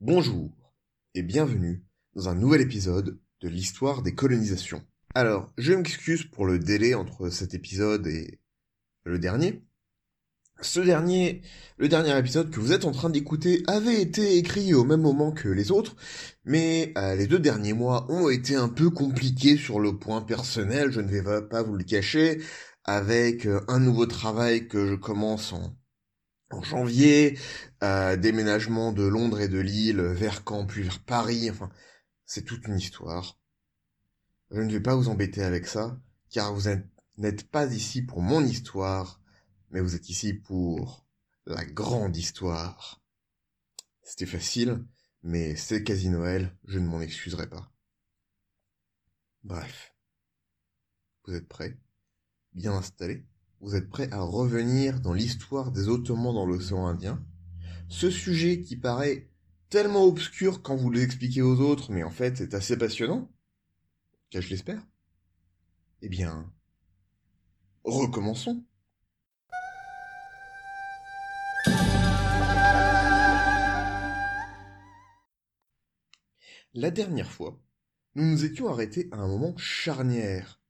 Bonjour et bienvenue dans un nouvel épisode de l'histoire des colonisations. Alors, je m'excuse pour le délai entre cet épisode et le dernier. Ce dernier, le dernier épisode que vous êtes en train d'écouter avait été écrit au même moment que les autres, mais euh, les deux derniers mois ont été un peu compliqués sur le point personnel, je ne vais pas vous le cacher, avec euh, un nouveau travail que je commence en, janvier, euh, déménagement de Londres et de Lille vers Caen puis vers Paris, enfin, c'est toute une histoire. Je ne vais pas vous embêter avec ça, car vous n'êtes pas ici pour mon histoire, mais vous êtes ici pour la grande histoire. C'était facile, mais c'est quasi Noël, je ne m'en excuserai pas. Bref. Vous êtes prêts? Bien installés? Vous êtes prêts à revenir dans l'histoire des Ottomans dans l'océan Indien? Ce sujet qui paraît tellement obscur quand vous l'expliquez aux autres, mais en fait c'est assez passionnant Car je l'espère Eh bien, recommençons La dernière fois, nous nous étions arrêtés à un moment charnière.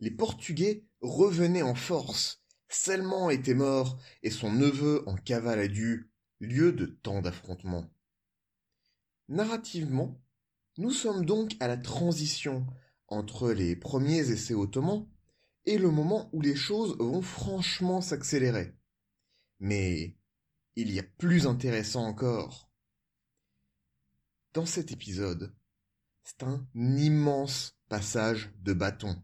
Les Portugais revenaient en force. Selman était mort et son neveu en cavale à lieu de tant d'affrontements. Narrativement, nous sommes donc à la transition entre les premiers essais ottomans et le moment où les choses vont franchement s'accélérer. Mais il y a plus intéressant encore. Dans cet épisode, c'est un immense passage de bâton.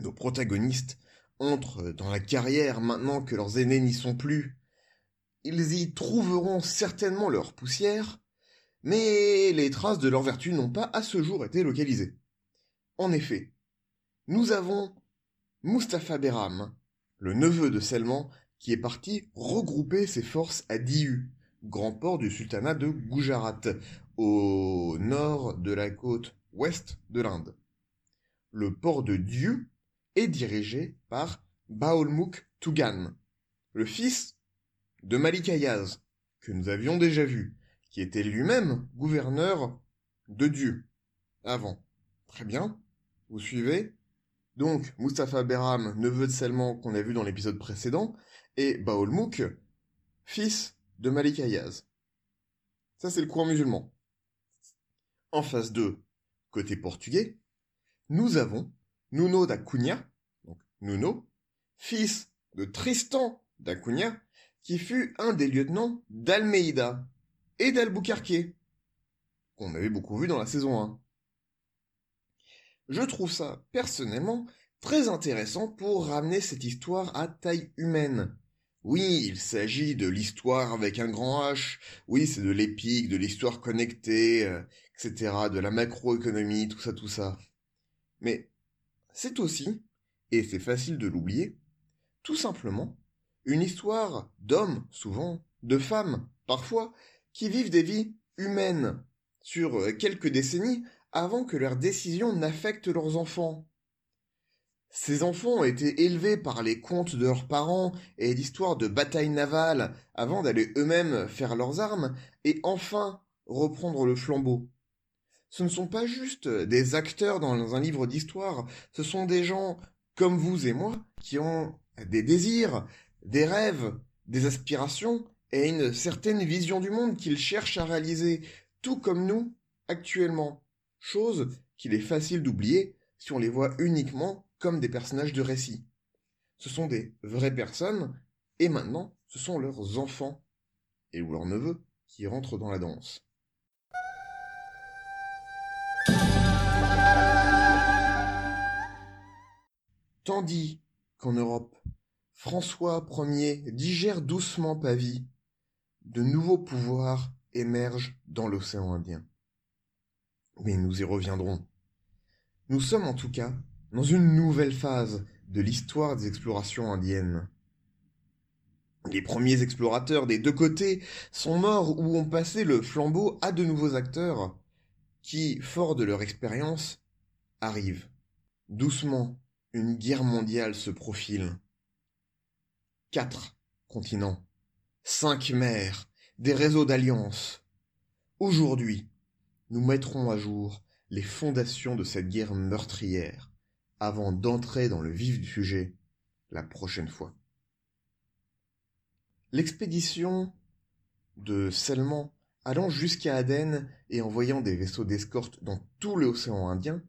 Nos protagonistes entrent dans la carrière maintenant que leurs aînés n'y sont plus. Ils y trouveront certainement leur poussière, mais les traces de leur vertu n'ont pas à ce jour été localisées. En effet, nous avons Mustapha Beram, le neveu de Selman, qui est parti regrouper ses forces à Diu, grand port du sultanat de Gujarat, au nord de la côte ouest de l'Inde. Le port de Dieu est dirigé par Baolmuk Tugan, le fils de Malik Ayaz, que nous avions déjà vu, qui était lui-même gouverneur de Dieu avant. Très bien, vous suivez Donc, Mustafa Beram, neveu de Selman qu'on a vu dans l'épisode précédent, et Baolmuk, fils de Malik Ayaz. Ça, c'est le courant musulman. En face d'eux, côté portugais, nous avons Nuno da Cunha, donc Nuno, fils de Tristan da Cunha, qui fut un des lieutenants d'Almeida et d'Albuquerque, qu'on avait beaucoup vu dans la saison 1. Je trouve ça, personnellement, très intéressant pour ramener cette histoire à taille humaine. Oui, il s'agit de l'histoire avec un grand H. Oui, c'est de l'épique, de l'histoire connectée, euh, etc., de la macroéconomie, tout ça, tout ça. Mais c'est aussi, et c'est facile de l'oublier, tout simplement, une histoire d'hommes, souvent, de femmes, parfois, qui vivent des vies humaines sur euh, quelques décennies avant que leurs décisions n'affectent leurs enfants. Ces enfants ont été élevés par les contes de leurs parents et l'histoire de batailles navales avant d'aller eux-mêmes faire leurs armes et enfin reprendre le flambeau. Ce ne sont pas juste des acteurs dans un livre d'histoire, ce sont des gens comme vous et moi qui ont des désirs, des rêves, des aspirations et une certaine vision du monde qu'ils cherchent à réaliser, tout comme nous actuellement. Chose qu'il est facile d'oublier si on les voit uniquement comme des personnages de récit. Ce sont des vraies personnes, et maintenant, ce sont leurs enfants, et ou leurs neveux, qui rentrent dans la danse. Tandis qu'en Europe, François Ier digère doucement Pavie, de nouveaux pouvoirs émergent dans l'océan Indien. Mais nous y reviendrons. Nous sommes en tout cas dans une nouvelle phase de l'histoire des explorations indiennes. Les premiers explorateurs des deux côtés sont morts ou ont passé le flambeau à de nouveaux acteurs qui, forts de leur expérience, arrivent. Doucement, une guerre mondiale se profile. Quatre continents, cinq mers, des réseaux d'alliances. Aujourd'hui, nous mettrons à jour les fondations de cette guerre meurtrière avant d'entrer dans le vif du sujet la prochaine fois. L'expédition de Selman allant jusqu'à Aden et envoyant des vaisseaux d'escorte dans tout l'océan Indien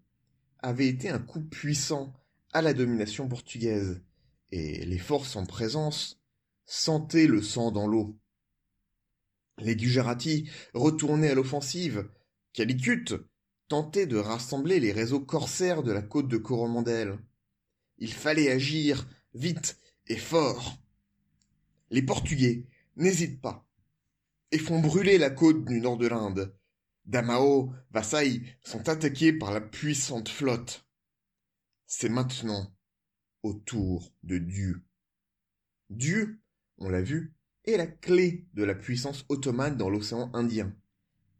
avait été un coup puissant à la domination portugaise, et les forces en présence sentaient le sang dans l'eau. Les Gujarati retournaient à l'offensive, Calicut tentait de rassembler les réseaux corsaires de la côte de Coromandel. Il fallait agir vite et fort. Les Portugais n'hésitent pas et font brûler la côte du nord de l'Inde. Damao, Vasai sont attaqués par la puissante flotte. C'est maintenant au tour de Dieu. Dieu, on l'a vu, est la clé de la puissance ottomane dans l'océan Indien.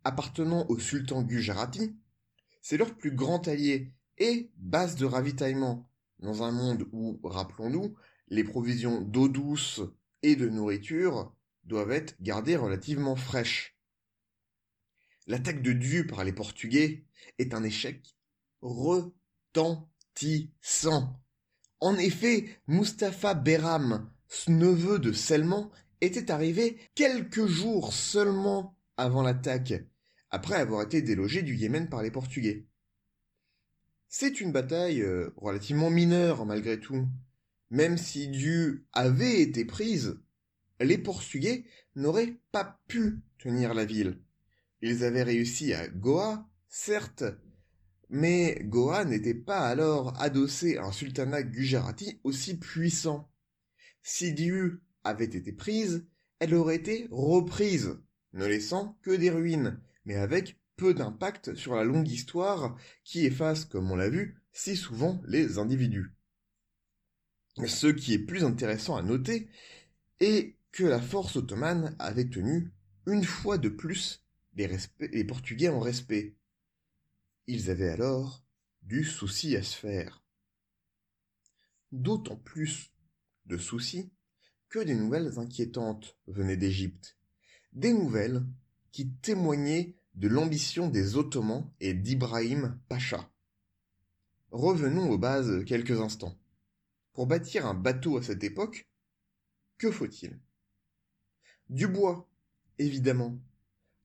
Appartenant au sultan Gujarati, c'est leur plus grand allié et base de ravitaillement, dans un monde où, rappelons-nous, les provisions d'eau douce et de nourriture doivent être gardées relativement fraîches. L'attaque de Dieu par les Portugais est un échec retentissant. En effet, Mustapha Beram, neveu de Selman, était arrivé quelques jours seulement avant l'attaque après avoir été délogé du Yémen par les Portugais. C'est une bataille euh, relativement mineure malgré tout. Même si Dieu avait été prise, les Portugais n'auraient pas pu tenir la ville. Ils avaient réussi à Goa, certes, mais Goa n'était pas alors adossé à un sultanat gujarati aussi puissant. Si Dieu avait été prise, elle aurait été reprise, ne laissant que des ruines, mais avec peu d'impact sur la longue histoire qui efface, comme on l'a vu, si souvent les individus. Ce qui est plus intéressant à noter est que la force ottomane avait tenu, une fois de plus, les, Portugais en respect. Ils avaient alors du souci à se faire. D'autant plus de soucis que des nouvelles inquiétantes venaient d'Égypte. Des nouvelles qui témoignaient de l'ambition des Ottomans et d'Ibrahim Pacha. Revenons aux bases quelques instants. Pour bâtir un bateau à cette époque, que faut-il? Du bois, évidemment.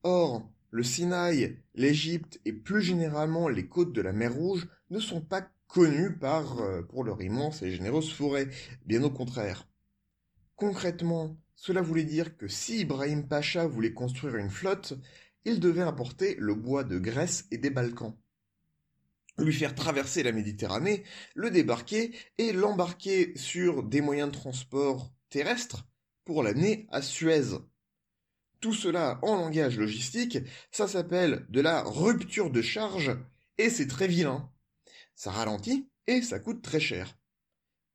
Or, le Sinaï, l'Égypte et plus généralement les côtes de la mer Rouge ne sont pas connues euh, pour leur immense et généreuse forêt, bien au contraire. Concrètement, cela voulait dire que si Ibrahim Pacha voulait construire une flotte, il devait importer le bois de Grèce et des Balkans lui faire traverser la Méditerranée, le débarquer et l'embarquer sur des moyens de transport terrestres pour l'amener à Suez. Tout cela en langage logistique, ça s'appelle de la rupture de charge et c'est très vilain. Ça ralentit et ça coûte très cher.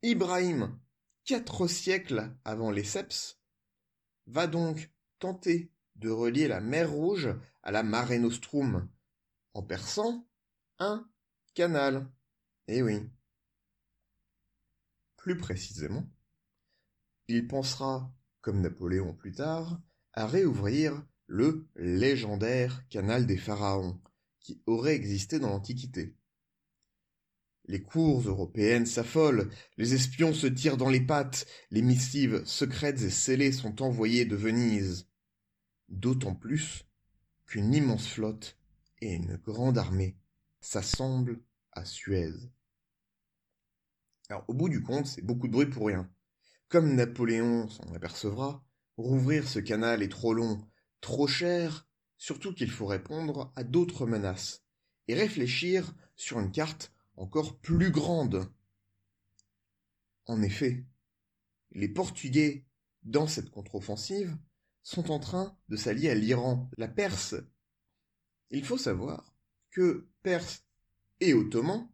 Ibrahim, quatre siècles avant les Seps, va donc tenter de relier la mer Rouge à la Mare Nostrum, en perçant un canal. Eh oui. Plus précisément, il pensera, comme Napoléon plus tard, à réouvrir le légendaire canal des pharaons, qui aurait existé dans l'Antiquité. Les cours européennes s'affolent, les espions se tirent dans les pattes, les missives secrètes et scellées sont envoyées de Venise d'autant plus qu'une immense flotte et une grande armée s'assemblent à Suez. Alors, au bout du compte, c'est beaucoup de bruit pour rien. Comme Napoléon s'en apercevra, rouvrir ce canal est trop long, trop cher, surtout qu'il faut répondre à d'autres menaces, et réfléchir sur une carte encore plus grande. En effet, les Portugais, dans cette contre-offensive, sont en train de s'allier à l'Iran, la Perse. Il faut savoir que Perse et Ottomans,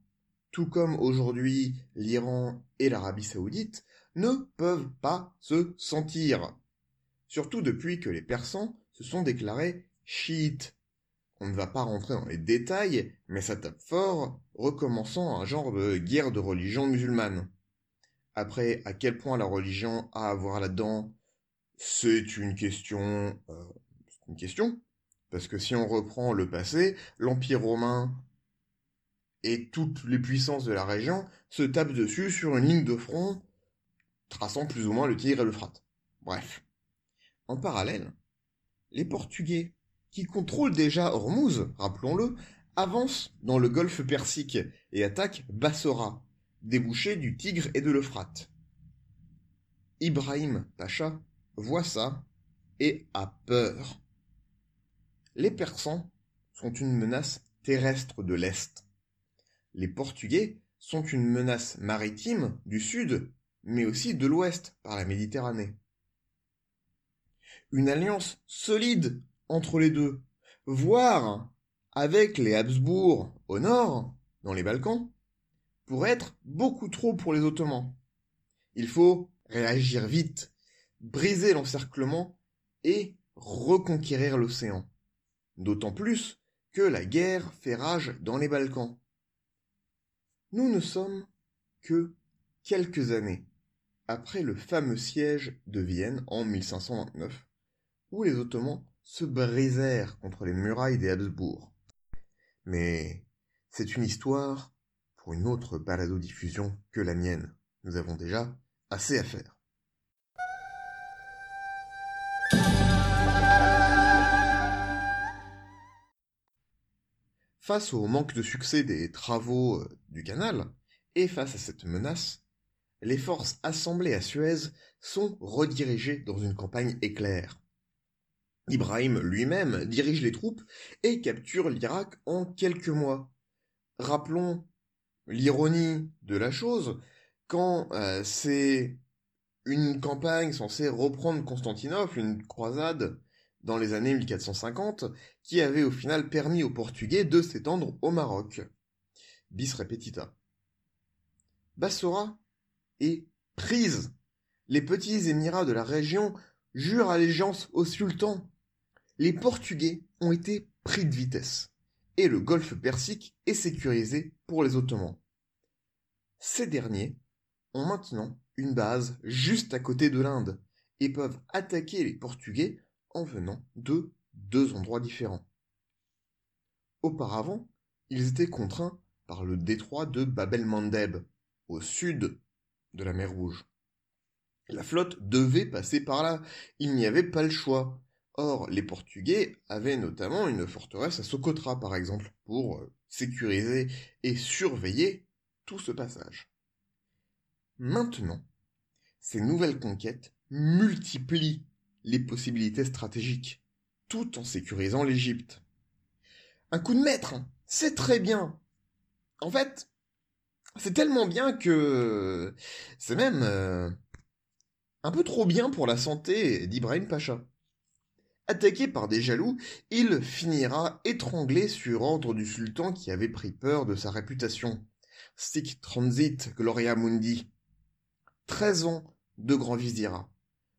tout comme aujourd'hui l'Iran et l'Arabie saoudite, ne peuvent pas se sentir. Surtout depuis que les Persans se sont déclarés chiites. On ne va pas rentrer dans les détails, mais ça tape fort, recommençant un genre de guerre de religion musulmane. Après, à quel point la religion a à voir là-dedans, c'est une question... Euh, une question. Parce que si on reprend le passé, l'Empire romain et toutes les puissances de la région se tapent dessus sur une ligne de front traçant plus ou moins le Tigre et l'Euphrate. Bref. En parallèle, les Portugais, qui contrôlent déjà Hormuz, rappelons-le, avancent dans le golfe Persique et attaquent Bassora, débouché du Tigre et de l'Euphrate. Ibrahim Pacha voit ça et a peur. Les Persans sont une menace terrestre de l'Est. Les Portugais sont une menace maritime du Sud, mais aussi de l'Ouest par la Méditerranée. Une alliance solide entre les deux, voire avec les Habsbourg au nord, dans les Balkans, pourrait être beaucoup trop pour les Ottomans. Il faut réagir vite, briser l'encerclement et reconquérir l'océan. D'autant plus que la guerre fait rage dans les Balkans. Nous ne sommes que quelques années après le fameux siège de Vienne en 1529, où les Ottomans se brisèrent contre les murailles des Habsbourg. Mais c'est une histoire pour une autre balado-diffusion que la mienne. Nous avons déjà assez à faire. Face au manque de succès des travaux euh, du canal, et face à cette menace, les forces assemblées à Suez sont redirigées dans une campagne éclair. Ibrahim lui-même dirige les troupes et capture l'Irak en quelques mois. Rappelons l'ironie de la chose, quand euh, c'est une campagne censée reprendre Constantinople, une croisade dans les années 1450, qui avait au final permis aux Portugais de s'étendre au Maroc. Bis repetita. Bassora est prise. Les petits émirats de la région jurent allégeance au sultan. Les Portugais ont été pris de vitesse, et le golfe Persique est sécurisé pour les Ottomans. Ces derniers ont maintenant une base juste à côté de l'Inde, et peuvent attaquer les Portugais en venant de deux endroits différents. Auparavant, ils étaient contraints par le détroit de Bab el-Mandeb, au sud de la mer Rouge. La flotte devait passer par là, il n'y avait pas le choix. Or, les Portugais avaient notamment une forteresse à Socotra, par exemple, pour euh, sécuriser et surveiller tout ce passage. Maintenant, ces nouvelles conquêtes multiplient les possibilités stratégiques, tout en sécurisant l'Égypte. Un coup de maître, c'est très bien. En fait, c'est tellement bien que c'est même euh, un peu trop bien pour la santé d'Ibrahim Pacha. Attaqué par des jaloux, il finira étranglé sur ordre du sultan qui avait pris peur de sa réputation. Stick Transit Gloria Mundi. Treize ans de grand vizira.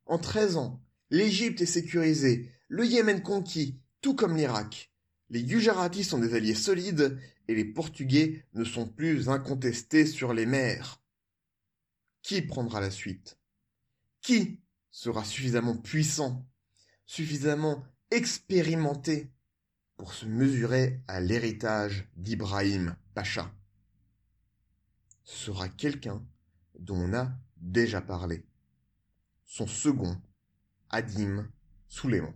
En treize ans, L'Égypte est sécurisée, le Yémen conquis, tout comme l'Irak. Les Gujaratis sont des alliés solides et les Portugais ne sont plus incontestés sur les mers. Qui prendra la suite? Qui sera suffisamment puissant, suffisamment expérimenté pour se mesurer à l'héritage d'Ibrahim Pacha sera quelqu'un dont on a déjà parlé. Son second Adim Souléman.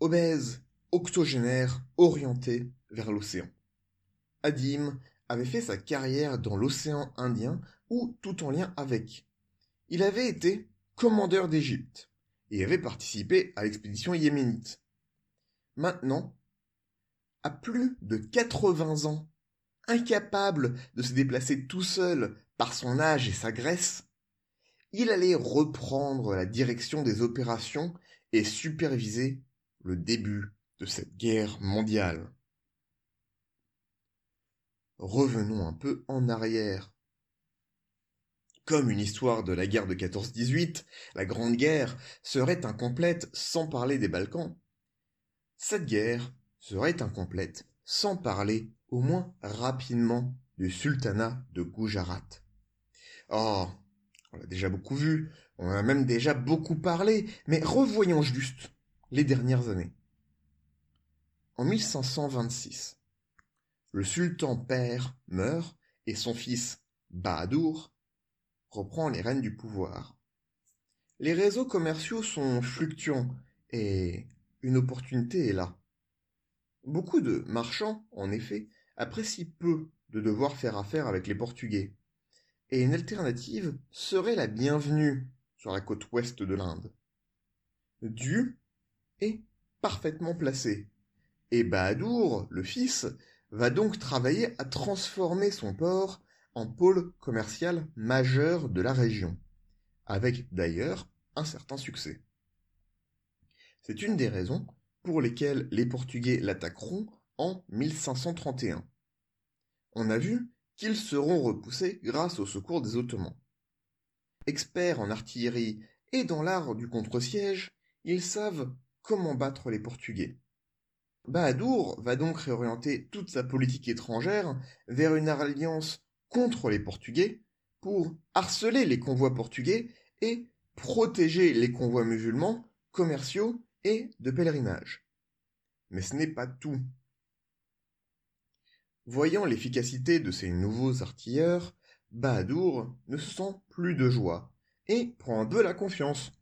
Obèse, octogénaire, orienté vers l'océan. Adim avait fait sa carrière dans l'océan Indien ou tout en lien avec. Il avait été commandeur d'Égypte et avait participé à l'expédition yéménite. Maintenant, à plus de 80 ans, incapable de se déplacer tout seul par son âge et sa graisse, il allait reprendre la direction des opérations et superviser le début de cette guerre mondiale. revenons un peu en arrière. Comme une histoire de la guerre de 14-18, la Grande Guerre serait incomplète sans parler des Balkans. Cette guerre serait incomplète sans parler, au moins rapidement, du sultanat de Gujarat. Oh, on l'a déjà beaucoup vu, on a même déjà beaucoup parlé, mais revoyons juste les dernières années. En 1526, le sultan père meurt et son fils Bahadur reprend les rênes du pouvoir. Les réseaux commerciaux sont fluctuants et une opportunité est là. Beaucoup de marchands, en effet, apprécient peu de devoir faire affaire avec les Portugais, et une alternative serait la bienvenue sur la côte ouest de l'Inde. Dieu est parfaitement placé, et Bahadur, le fils, va donc travailler à transformer son port pôle commercial majeur de la région, avec d'ailleurs un certain succès. C'est une des raisons pour lesquelles les Portugais l'attaqueront en 1531. On a vu qu'ils seront repoussés grâce au secours des Ottomans. Experts en artillerie et dans l'art du contre-siège, ils savent comment battre les Portugais. Bahadur va donc réorienter toute sa politique étrangère vers une alliance contre les Portugais pour harceler les convois portugais et protéger les convois musulmans, commerciaux et de pèlerinage. Mais ce n'est pas tout. Voyant l'efficacité de ces nouveaux artilleurs, Bahadur ne se sent plus de joie et prend un peu la confiance.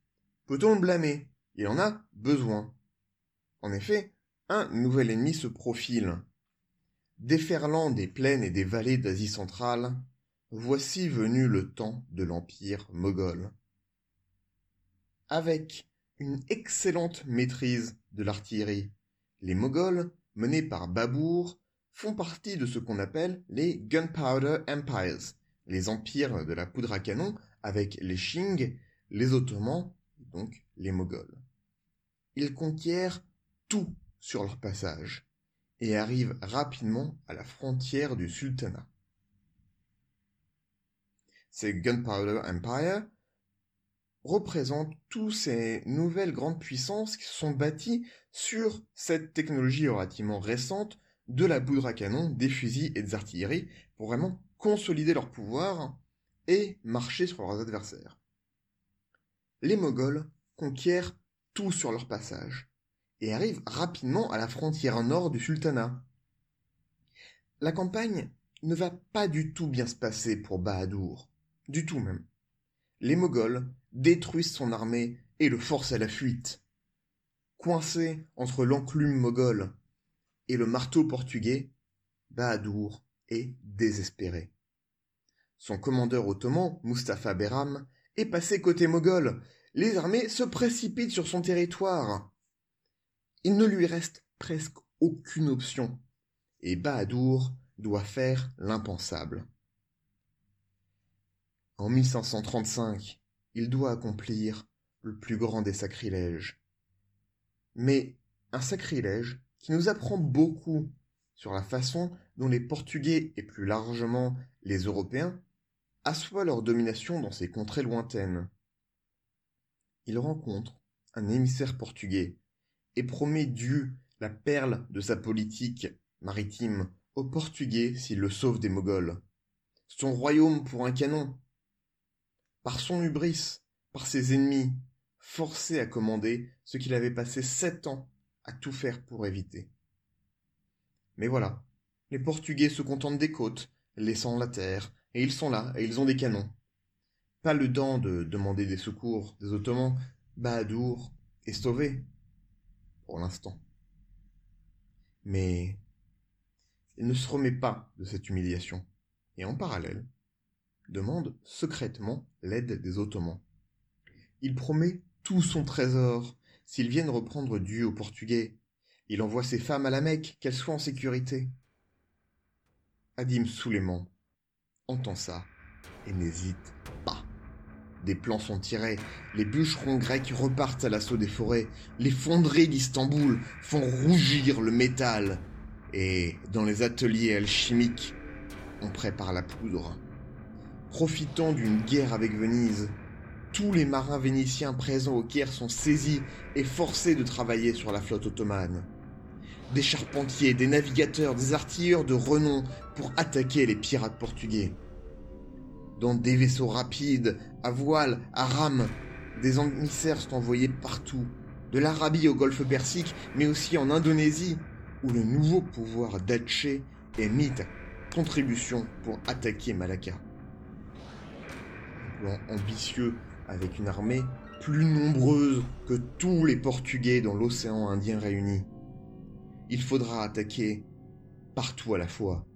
Peut-on le blâmer? Il en a besoin. En effet, un nouvel ennemi se profile, Déferlant des plaines et des vallées d'Asie centrale, voici venu le temps de l'empire moghol. Avec une excellente maîtrise de l'artillerie, les Moghols, menés par Babour, font partie de ce qu'on appelle les Gunpowder Empires, les empires de la poudre à canon, avec les Qing, les Ottomans, donc les Moghols. Ils conquièrent tout sur leur passage et arrive rapidement à la frontière du sultanat. Ces Gunpowder Empire représentent tous ces nouvelles grandes puissances qui sont bâties sur cette technologie relativement récente de la poudre à canon, des fusils et des artilleries pour vraiment consolider leur pouvoir et marcher sur leurs adversaires. Les Moghols conquièrent tout sur leur passage et arrive rapidement à la frontière nord du sultanat. La campagne ne va pas du tout bien se passer pour Bahadur, du tout même. Les Moghols détruisent son armée et le forcent à la fuite. Coincé entre l'enclume moghol et le marteau portugais, Bahadur est désespéré. Son commandeur ottoman, Mustapha Beram, est passé côté moghol. Les armées se précipitent sur son territoire. Il ne lui reste presque aucune option, et Bahadur doit faire l'impensable. En 1535, il doit accomplir le plus grand des sacrilèges. Mais un sacrilège qui nous apprend beaucoup sur la façon dont les Portugais et plus largement les Européens assoient leur domination dans ces contrées lointaines. Il rencontre un émissaire portugais et promet Dieu la perle de sa politique maritime aux Portugais s'il le sauve des Moghols. Son royaume pour un canon. Par son hubris, par ses ennemis, forcé à commander ce qu'il avait passé sept ans à tout faire pour éviter. Mais voilà, les Portugais se contentent des côtes, laissant la terre, et ils sont là, et ils ont des canons. Pas le temps de demander des secours des Ottomans, Bahadur est sauvé pour l'instant. Mais il ne se remet pas de cette humiliation, et en parallèle, demande secrètement l'aide des Ottomans. Il promet tout son trésor s'ils viennent reprendre Dieu aux Portugais. Il envoie ses femmes à la Mecque, qu'elles soient en sécurité. Adim Suleiman entend ça et n'hésite pas. Des plans sont tirés, les bûcherons grecs repartent à l'assaut des forêts, les fonderies d'Istanbul font rougir le métal, et dans les ateliers alchimiques, on prépare la poudre. Profitant d'une guerre avec Venise, tous les marins vénitiens présents au Caire sont saisis et forcés de travailler sur la flotte ottomane. Des charpentiers, des navigateurs, des artilleurs de renom pour attaquer les pirates portugais. Dans des vaisseaux rapides, à voile, à rame, des émissaires sont envoyés partout, de l'Arabie au golfe Persique, mais aussi en Indonésie, où le nouveau pouvoir d'Aceh est mis à contribution pour attaquer Malacca. Un plan ambitieux avec une armée plus nombreuse que tous les Portugais dans l'océan Indien réunis. Il faudra attaquer partout à la fois,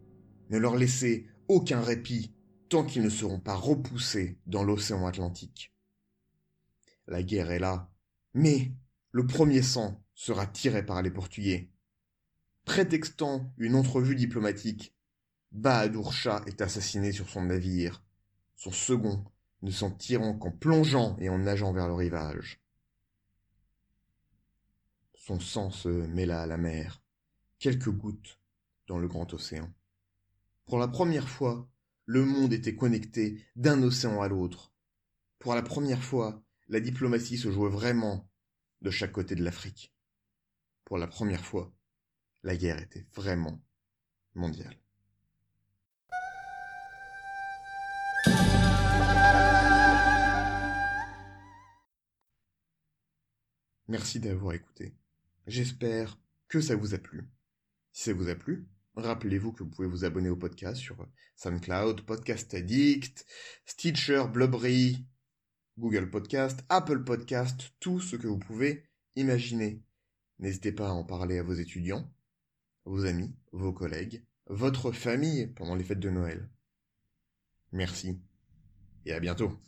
ne leur laisser aucun répit tant qu'ils ne seront pas repoussés dans l'océan Atlantique. La guerre est là, mais le premier sang sera tiré par les Portugais. Prétextant une entrevue diplomatique, Bahadur Shah est assassiné sur son navire. Son second ne s'en tirant qu'en plongeant et en nageant vers le rivage. Son sang se mêla à la mer, quelques gouttes dans le grand océan. Pour la première fois, le monde était connecté d'un océan à l'autre. Pour la première fois, la diplomatie se jouait vraiment de chaque côté de l'Afrique. Pour la première fois, la guerre était vraiment mondiale. Merci d'avoir écouté. J'espère que ça vous a plu. Si ça vous a plu, rappelez-vous que vous pouvez vous abonner au podcast sur SoundCloud, Podcast Addict, Stitcher, Blubbery, Google Podcast, Apple Podcast, tout ce que vous pouvez imaginer. N'hésitez pas à en parler à vos étudiants, vos amis, vos collègues, votre famille pendant les fêtes de Noël. Merci et à bientôt.